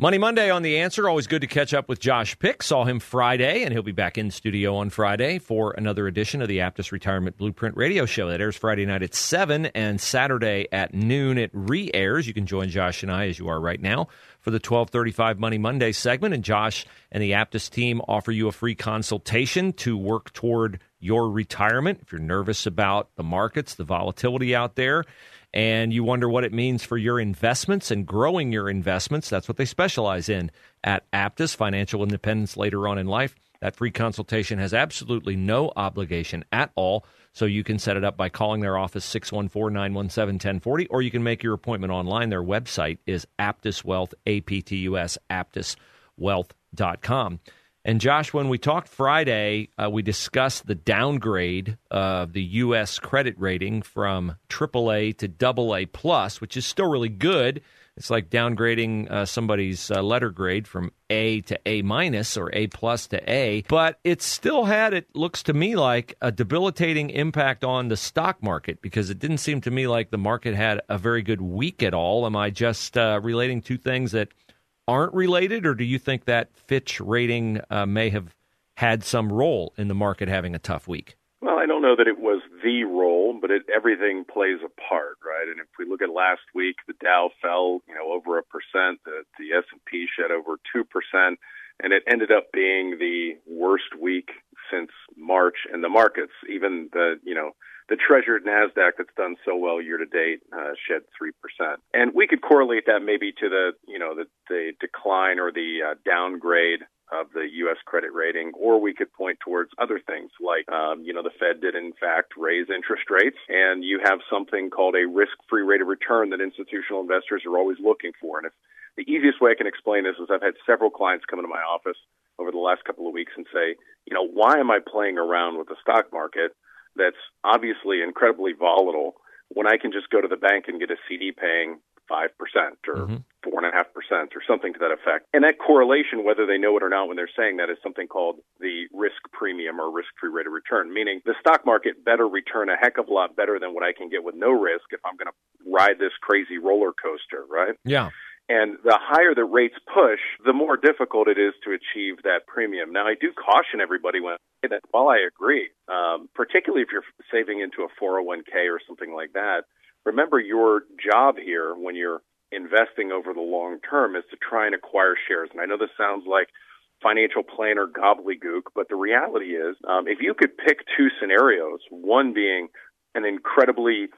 Money Monday on The Answer. Always good to catch up with Josh Pick. Saw him Friday, and he'll be back in studio on Friday for another edition of the Aptus Retirement Blueprint Radio Show. That airs Friday night at 7 and Saturday at noon. It re airs. You can join Josh and I, as you are right now, for the 1235 Money Monday segment. And Josh and the Aptus team offer you a free consultation to work toward your retirement. If you're nervous about the markets, the volatility out there, and you wonder what it means for your investments and growing your investments, that's what they specialize in at Aptus, financial independence later on in life. That free consultation has absolutely no obligation at all. So you can set it up by calling their office 614 917 1040, or you can make your appointment online. Their website is Aptus Wealth, A P T U S, aptuswealth.com. And Josh, when we talked Friday, uh, we discussed the downgrade of the U.S. credit rating from AAA to AA plus, which is still really good. It's like downgrading uh, somebody's uh, letter grade from A to A minus or A plus to A, but it still had, it looks to me like, a debilitating impact on the stock market because it didn't seem to me like the market had a very good week at all. Am I just uh, relating two things that aren't related, or do you think that Fitch rating uh, may have had some role in the market having a tough week? Well, I don't know that it was the role, but it, everything plays a part, right? And if we look at last week, the Dow fell, you know, over a percent, the, the S&P shed over two percent, and it ended up being the worst week since March in the markets. Even the, you know, the treasured Nasdaq that's done so well year to date uh, shed three percent, and we could correlate that maybe to the you know the, the decline or the uh, downgrade of the U.S. credit rating, or we could point towards other things like, um, you know, the Fed did in fact raise interest rates, and you have something called a risk-free rate of return that institutional investors are always looking for. And if the easiest way I can explain this is I've had several clients come into my office over the last couple of weeks and say, you know, why am I playing around with the stock market? That's obviously incredibly volatile when I can just go to the bank and get a CD paying 5% or mm-hmm. 4.5% or something to that effect. And that correlation, whether they know it or not when they're saying that, is something called the risk premium or risk free rate of return, meaning the stock market better return a heck of a lot better than what I can get with no risk if I'm going to ride this crazy roller coaster, right? Yeah. And the higher the rates push, the more difficult it is to achieve that premium. Now, I do caution everybody when I say that while I agree, um, particularly if you're saving into a 401k or something like that, remember your job here when you're investing over the long term is to try and acquire shares. And I know this sounds like financial planner gobbledygook, but the reality is um, if you could pick two scenarios, one being an incredibly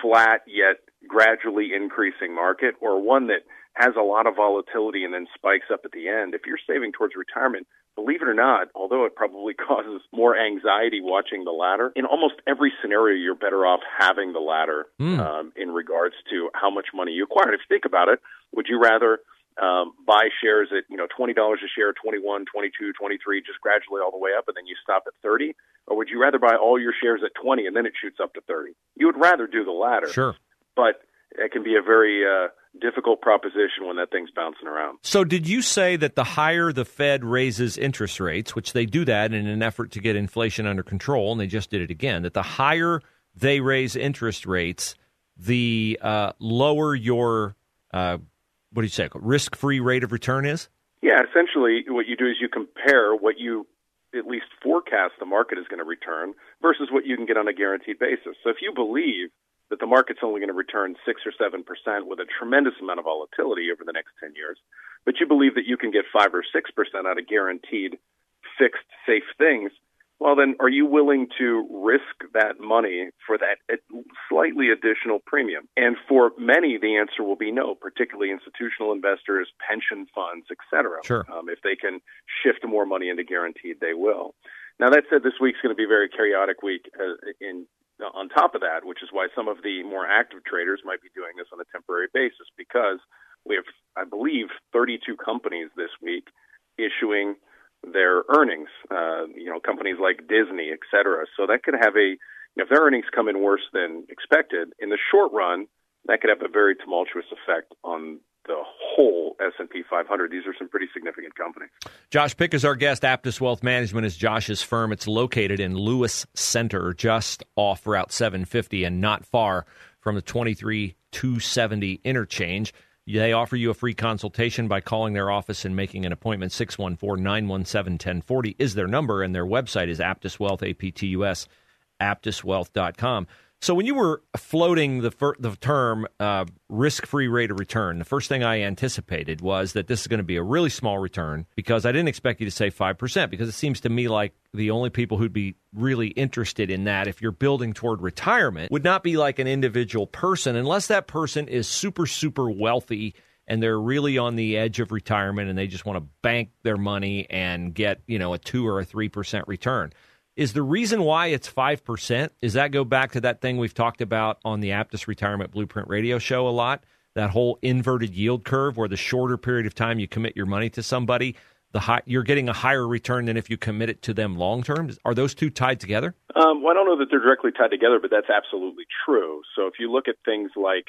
flat yet gradually increasing market, or one that has a lot of volatility and then spikes up at the end. If you're saving towards retirement, believe it or not, although it probably causes more anxiety watching the latter, in almost every scenario, you're better off having the latter mm. um, in regards to how much money you acquire. If you think about it, would you rather um, buy shares at you know twenty dollars a share, twenty one, twenty two, twenty three, just gradually all the way up, and then you stop at thirty, or would you rather buy all your shares at twenty and then it shoots up to thirty? You would rather do the latter. Sure, but it can be a very uh, difficult proposition when that thing's bouncing around. So, did you say that the higher the Fed raises interest rates, which they do that in an effort to get inflation under control, and they just did it again, that the higher they raise interest rates, the uh, lower your uh, what do you say risk free rate of return is? Yeah, essentially, what you do is you compare what you at least forecast the market is going to return versus what you can get on a guaranteed basis. So, if you believe that the market's only going to return six or seven percent with a tremendous amount of volatility over the next ten years, but you believe that you can get five or six percent out of guaranteed fixed safe things, well then are you willing to risk that money for that slightly additional premium? And for many the answer will be no, particularly institutional investors, pension funds, etc. Sure. Um, if they can shift more money into guaranteed, they will. Now that said, this week's going to be a very chaotic week uh, in on top of that, which is why some of the more active traders might be doing this on a temporary basis because we have, I believe, 32 companies this week issuing their earnings. Uh, you know, companies like Disney, et cetera. So that could have a, if their earnings come in worse than expected, in the short run, that could have a very tumultuous effect on the whole S&P 500. These are some pretty significant companies. Josh Pick is our guest. Aptus Wealth Management is Josh's firm. It's located in Lewis Center, just off Route 750 and not far from the 23 270 interchange. They offer you a free consultation by calling their office and making an appointment. 614 917 1040 is their number, and their website is Aptus Wealth, A P T U S, aptuswealth.com. So when you were floating the fir- the term uh, risk-free rate of return, the first thing I anticipated was that this is going to be a really small return because I didn't expect you to say 5% because it seems to me like the only people who'd be really interested in that if you're building toward retirement would not be like an individual person unless that person is super super wealthy and they're really on the edge of retirement and they just want to bank their money and get, you know, a 2 or a 3% return. Is the reason why it's 5%, is that go back to that thing we've talked about on the Aptus Retirement Blueprint radio show a lot? That whole inverted yield curve where the shorter period of time you commit your money to somebody, the high, you're getting a higher return than if you commit it to them long term. Are those two tied together? Um, well, I don't know that they're directly tied together, but that's absolutely true. So if you look at things like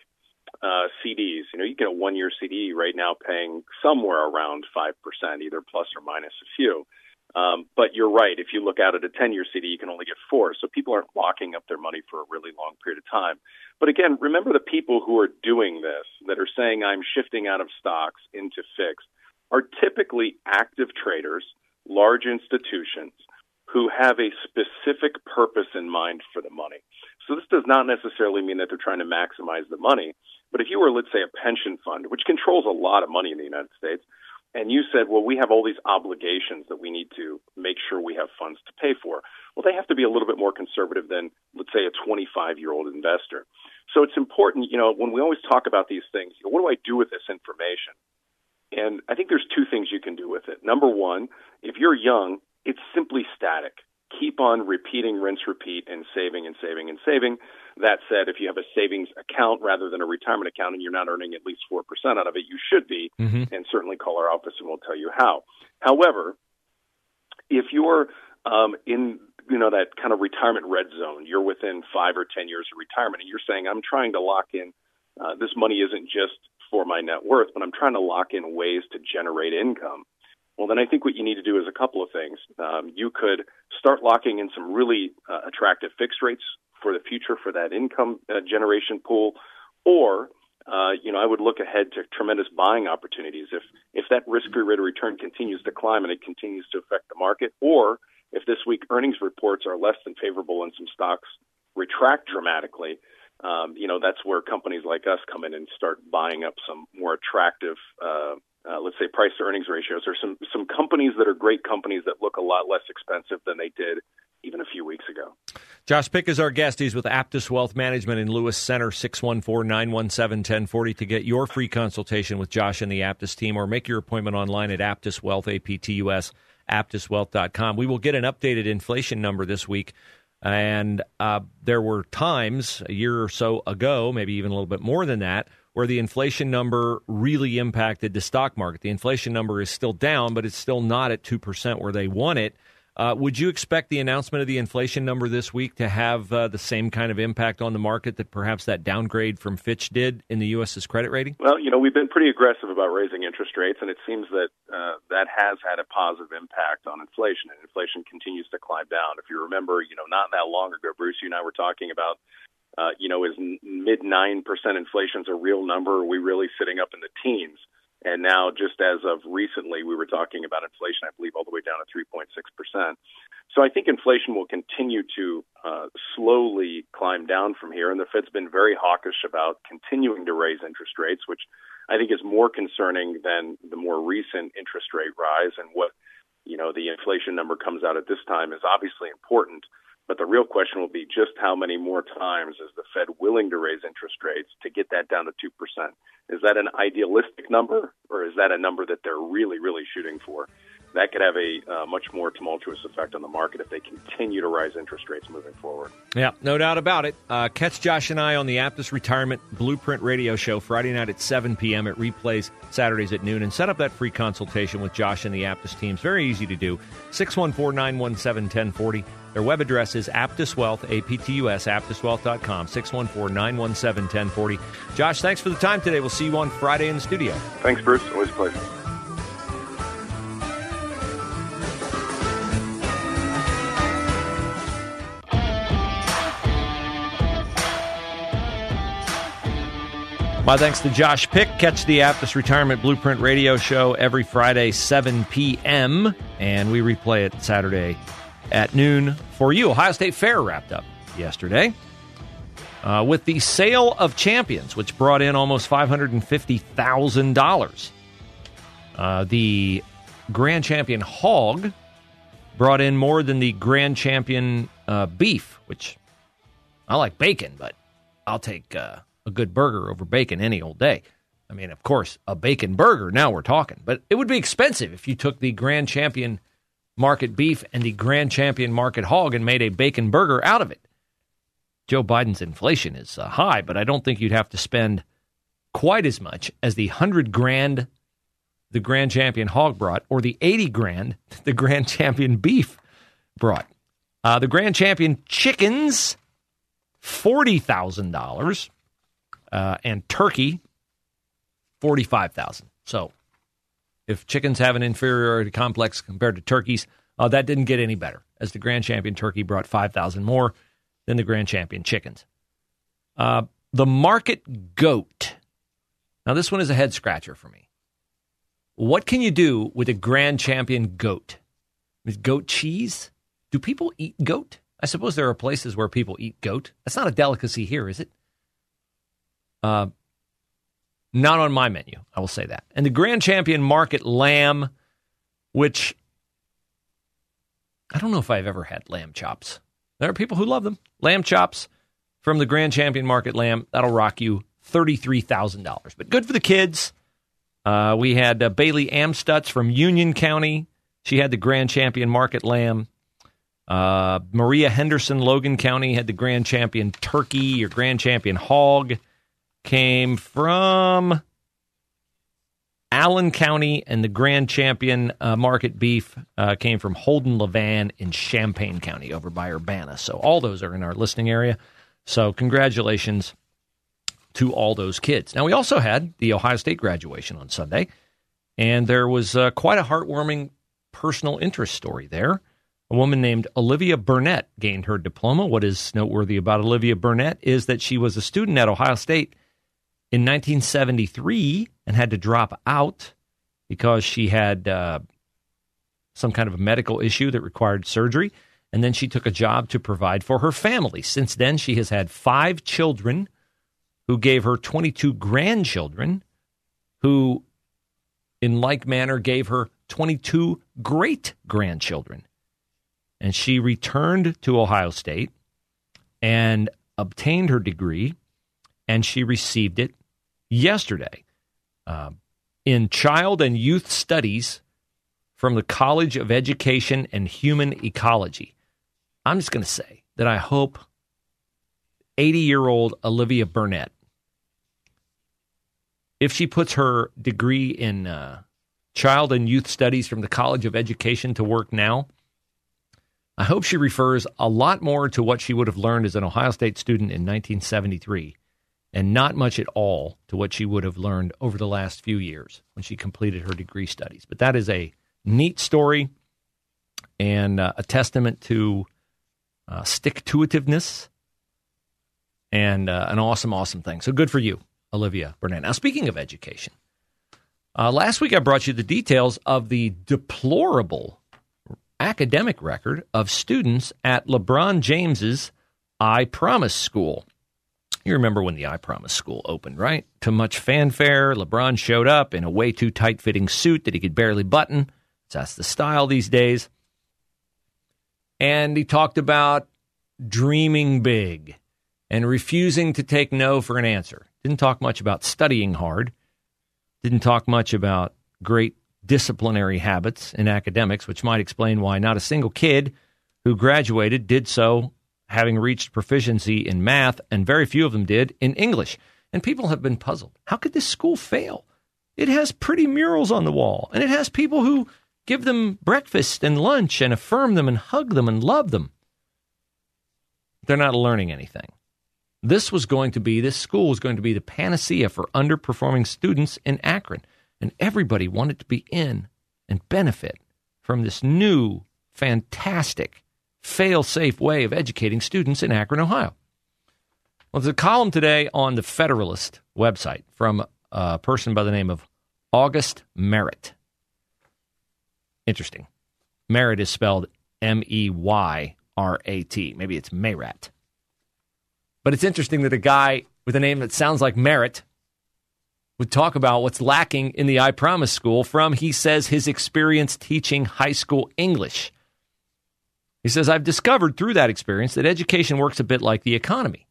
uh, CDs, you know, you get a one year CD right now paying somewhere around 5%, either plus or minus a few. Um, but you're right. If you look out at a 10 year CD, you can only get four. So people aren't locking up their money for a really long period of time. But again, remember the people who are doing this that are saying, I'm shifting out of stocks into fixed, are typically active traders, large institutions who have a specific purpose in mind for the money. So this does not necessarily mean that they're trying to maximize the money. But if you were, let's say, a pension fund, which controls a lot of money in the United States, and you said, well, we have all these obligations that we need to make sure we have funds to pay for. Well, they have to be a little bit more conservative than, let's say, a 25 year old investor. So it's important, you know, when we always talk about these things, you know, what do I do with this information? And I think there's two things you can do with it. Number one, if you're young, it's simply static keep on repeating, rinse, repeat, and saving and saving and saving. That said, if you have a savings account rather than a retirement account and you're not earning at least 4% out of it, you should be, mm-hmm. and certainly call our office and we'll tell you how. However, if you're um, in you know that kind of retirement red zone, you're within five or 10 years of retirement, and you're saying, I'm trying to lock in, uh, this money isn't just for my net worth, but I'm trying to lock in ways to generate income well, then I think what you need to do is a couple of things. Um, you could start locking in some really uh, attractive fixed rates for the future for that income uh, generation pool, or uh, you know, I would look ahead to tremendous buying opportunities if if that risk-free rate of return continues to climb and it continues to affect the market, or if this week earnings reports are less than favorable and some stocks retract dramatically. Um, you know, that's where companies like us come in and start buying up some more attractive uh, uh, let's say price to earnings ratios or some some companies that are great companies that look a lot less expensive than they did even a few weeks ago. Josh Pick is our guest. He's with Aptus Wealth Management in Lewis Center, 614-917-1040 to get your free consultation with Josh and the Aptus team or make your appointment online at Aptus Wealth, A-P-T-U-S, aptuswealth.com. We will get an updated inflation number this week. And uh, there were times a year or so ago, maybe even a little bit more than that, where the inflation number really impacted the stock market. The inflation number is still down, but it's still not at 2% where they want it. Uh, would you expect the announcement of the inflation number this week to have uh, the same kind of impact on the market that perhaps that downgrade from Fitch did in the U.S.'s credit rating? Well, you know, we've been pretty aggressive about raising interest rates, and it seems that uh, that has had a positive impact on inflation, and inflation continues to climb down. If you remember, you know, not that long ago, Bruce, you and I were talking about uh, you know, is mid 9% inflation is a real number? Are we really sitting up in the teens? And now, just as of recently, we were talking about inflation, I believe, all the way down to 3.6%. So I think inflation will continue to uh, slowly climb down from here. And the Fed's been very hawkish about continuing to raise interest rates, which I think is more concerning than the more recent interest rate rise. And what, you know, the inflation number comes out at this time is obviously important. But the real question will be just how many more times is the Fed willing to raise interest rates to get that down to 2%? Is that an idealistic number or is that a number that they're really, really shooting for? That could have a uh, much more tumultuous effect on the market if they continue to rise interest rates moving forward. Yeah, no doubt about it. Uh, catch Josh and I on the Aptus Retirement Blueprint Radio Show Friday night at 7 p.m. It replays Saturdays at noon and set up that free consultation with Josh and the Aptus teams. Very easy to do. 614 917 1040. Their web address is Aptus Wealth, A P T U S, aptuswealth.com, 614 917 1040. Josh, thanks for the time today. We'll see you on Friday in the studio. Thanks, Bruce. Always a pleasure. My thanks to Josh Pick. Catch the Aptus Retirement Blueprint radio show every Friday, 7 p.m., and we replay it Saturday at noon for you. Ohio State Fair wrapped up yesterday uh, with the sale of champions, which brought in almost $550,000. Uh, the Grand Champion Hog brought in more than the Grand Champion uh, Beef, which I like bacon, but I'll take uh, a good burger over bacon any old day. I mean, of course, a bacon burger, now we're talking, but it would be expensive if you took the Grand Champion Market Beef and the Grand Champion Market Hog and made a bacon burger out of it. Joe Biden's inflation is uh, high, but I don't think you'd have to spend quite as much as the 100 grand the Grand Champion Hog brought or the 80 grand the Grand Champion Beef brought. Uh, the Grand Champion Chickens, $40,000 uh, and turkey, forty-five thousand. So, if chickens have an inferiority complex compared to turkeys, uh, that didn't get any better, as the grand champion turkey brought five thousand more than the grand champion chickens. Uh, the market goat. Now, this one is a head scratcher for me. What can you do with a grand champion goat? With goat cheese? Do people eat goat? I suppose there are places where people eat goat. That's not a delicacy here, is it? Uh, not on my menu, I will say that. And the Grand Champion Market lamb, which I don't know if I've ever had lamb chops. There are people who love them. Lamb chops from the Grand Champion Market lamb, that'll rock you $33,000. But good for the kids. Uh, we had uh, Bailey Amstutz from Union County. She had the Grand Champion Market lamb. Uh, Maria Henderson, Logan County, had the Grand Champion Turkey or Grand Champion Hog came from Allen County, and the grand champion uh, market beef uh, came from Holden Levan in Champaign County over by Urbana. So all those are in our listening area. So congratulations to all those kids. Now we also had the Ohio State graduation on Sunday, and there was uh, quite a heartwarming personal interest story there. A woman named Olivia Burnett gained her diploma. What is noteworthy about Olivia Burnett is that she was a student at Ohio State in 1973 and had to drop out because she had uh, some kind of a medical issue that required surgery. And then she took a job to provide for her family. Since then, she has had five children who gave her 22 grandchildren who, in like manner, gave her 22 great grandchildren. And she returned to Ohio State and obtained her degree, and she received it yesterday uh, in Child and Youth Studies from the College of Education and Human Ecology. I'm just going to say that I hope 80 year old Olivia Burnett, if she puts her degree in uh, Child and Youth Studies from the College of Education to work now, I hope she refers a lot more to what she would have learned as an Ohio State student in 1973 and not much at all to what she would have learned over the last few years when she completed her degree studies. But that is a neat story and uh, a testament to uh, stick to itiveness and uh, an awesome, awesome thing. So good for you, Olivia Burnett. Now, speaking of education, uh, last week I brought you the details of the deplorable academic record of students at LeBron James's I Promise School. You remember when the I Promise School opened, right? To much fanfare, LeBron showed up in a way too tight fitting suit that he could barely button. That's the style these days. And he talked about dreaming big and refusing to take no for an answer. Didn't talk much about studying hard. Didn't talk much about great disciplinary habits in academics, which might explain why not a single kid who graduated did so having reached proficiency in math, and very few of them did in English. And people have been puzzled. How could this school fail? It has pretty murals on the wall, and it has people who give them breakfast and lunch and affirm them and hug them and love them. They're not learning anything. This was going to be, this school was going to be the panacea for underperforming students in Akron. And everybody wanted to be in and benefit from this new, fantastic, fail safe way of educating students in Akron, Ohio. Well, there's a column today on the Federalist website from a person by the name of August Meyrat. Interesting. Meyrat is spelled M E Y R A T. Maybe it's Mayrat. But it's interesting that a guy with a name that sounds like Merritt would talk about what's lacking in the I Promise School from, he says, his experience teaching high school English. He says, I've discovered through that experience that education works a bit like the economy.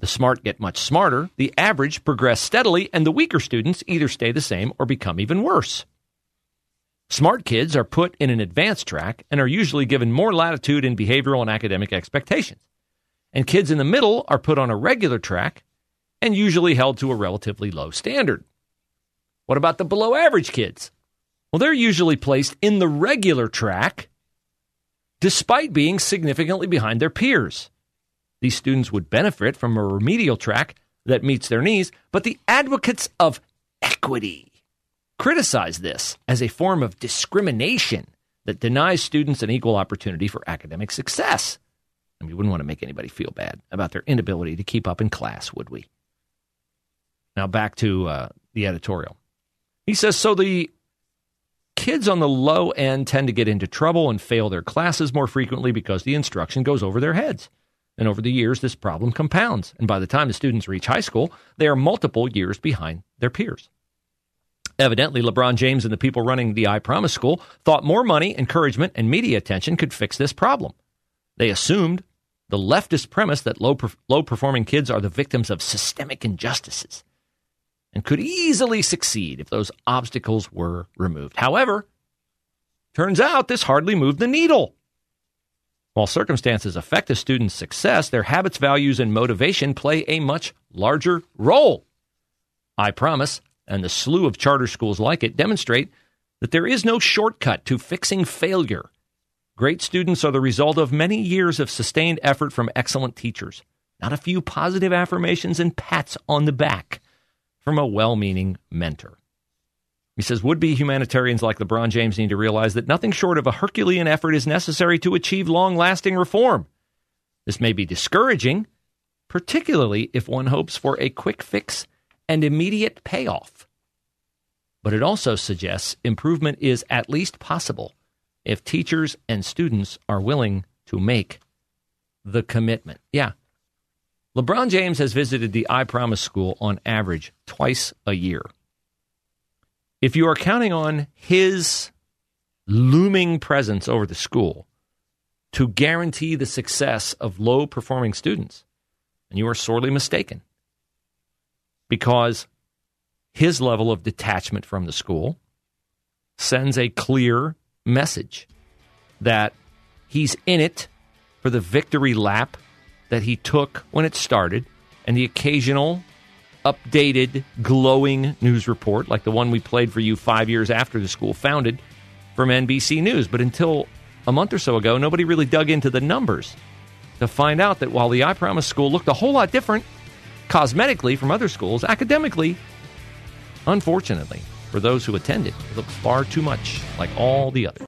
The smart get much smarter, the average progress steadily, and the weaker students either stay the same or become even worse. Smart kids are put in an advanced track and are usually given more latitude in behavioral and academic expectations. And kids in the middle are put on a regular track and usually held to a relatively low standard. What about the below average kids? Well, they're usually placed in the regular track despite being significantly behind their peers. These students would benefit from a remedial track that meets their needs, but the advocates of equity criticize this as a form of discrimination that denies students an equal opportunity for academic success. And we wouldn't want to make anybody feel bad about their inability to keep up in class, would we? Now back to uh, the editorial. He says so the kids on the low end tend to get into trouble and fail their classes more frequently because the instruction goes over their heads. And over the years, this problem compounds. And by the time the students reach high school, they are multiple years behind their peers. Evidently, LeBron James and the people running the I Promise School thought more money, encouragement, and media attention could fix this problem. They assumed the leftist premise that low, low performing kids are the victims of systemic injustices and could easily succeed if those obstacles were removed. However, turns out this hardly moved the needle. While circumstances affect a student's success, their habits, values, and motivation play a much larger role. I promise, and the slew of charter schools like it demonstrate that there is no shortcut to fixing failure. Great students are the result of many years of sustained effort from excellent teachers, not a few positive affirmations and pats on the back from a well meaning mentor. He says would be humanitarians like LeBron James need to realize that nothing short of a Herculean effort is necessary to achieve long lasting reform. This may be discouraging, particularly if one hopes for a quick fix and immediate payoff. But it also suggests improvement is at least possible if teachers and students are willing to make the commitment. Yeah, LeBron James has visited the I Promise School on average twice a year. If you are counting on his looming presence over the school to guarantee the success of low performing students, and you are sorely mistaken. Because his level of detachment from the school sends a clear message that he's in it for the victory lap that he took when it started and the occasional updated, glowing news report, like the one we played for you five years after the school founded from NBC News. But until a month or so ago, nobody really dug into the numbers to find out that while the I Promise school looked a whole lot different cosmetically from other schools, academically, unfortunately, for those who attended, it looked far too much like all the others.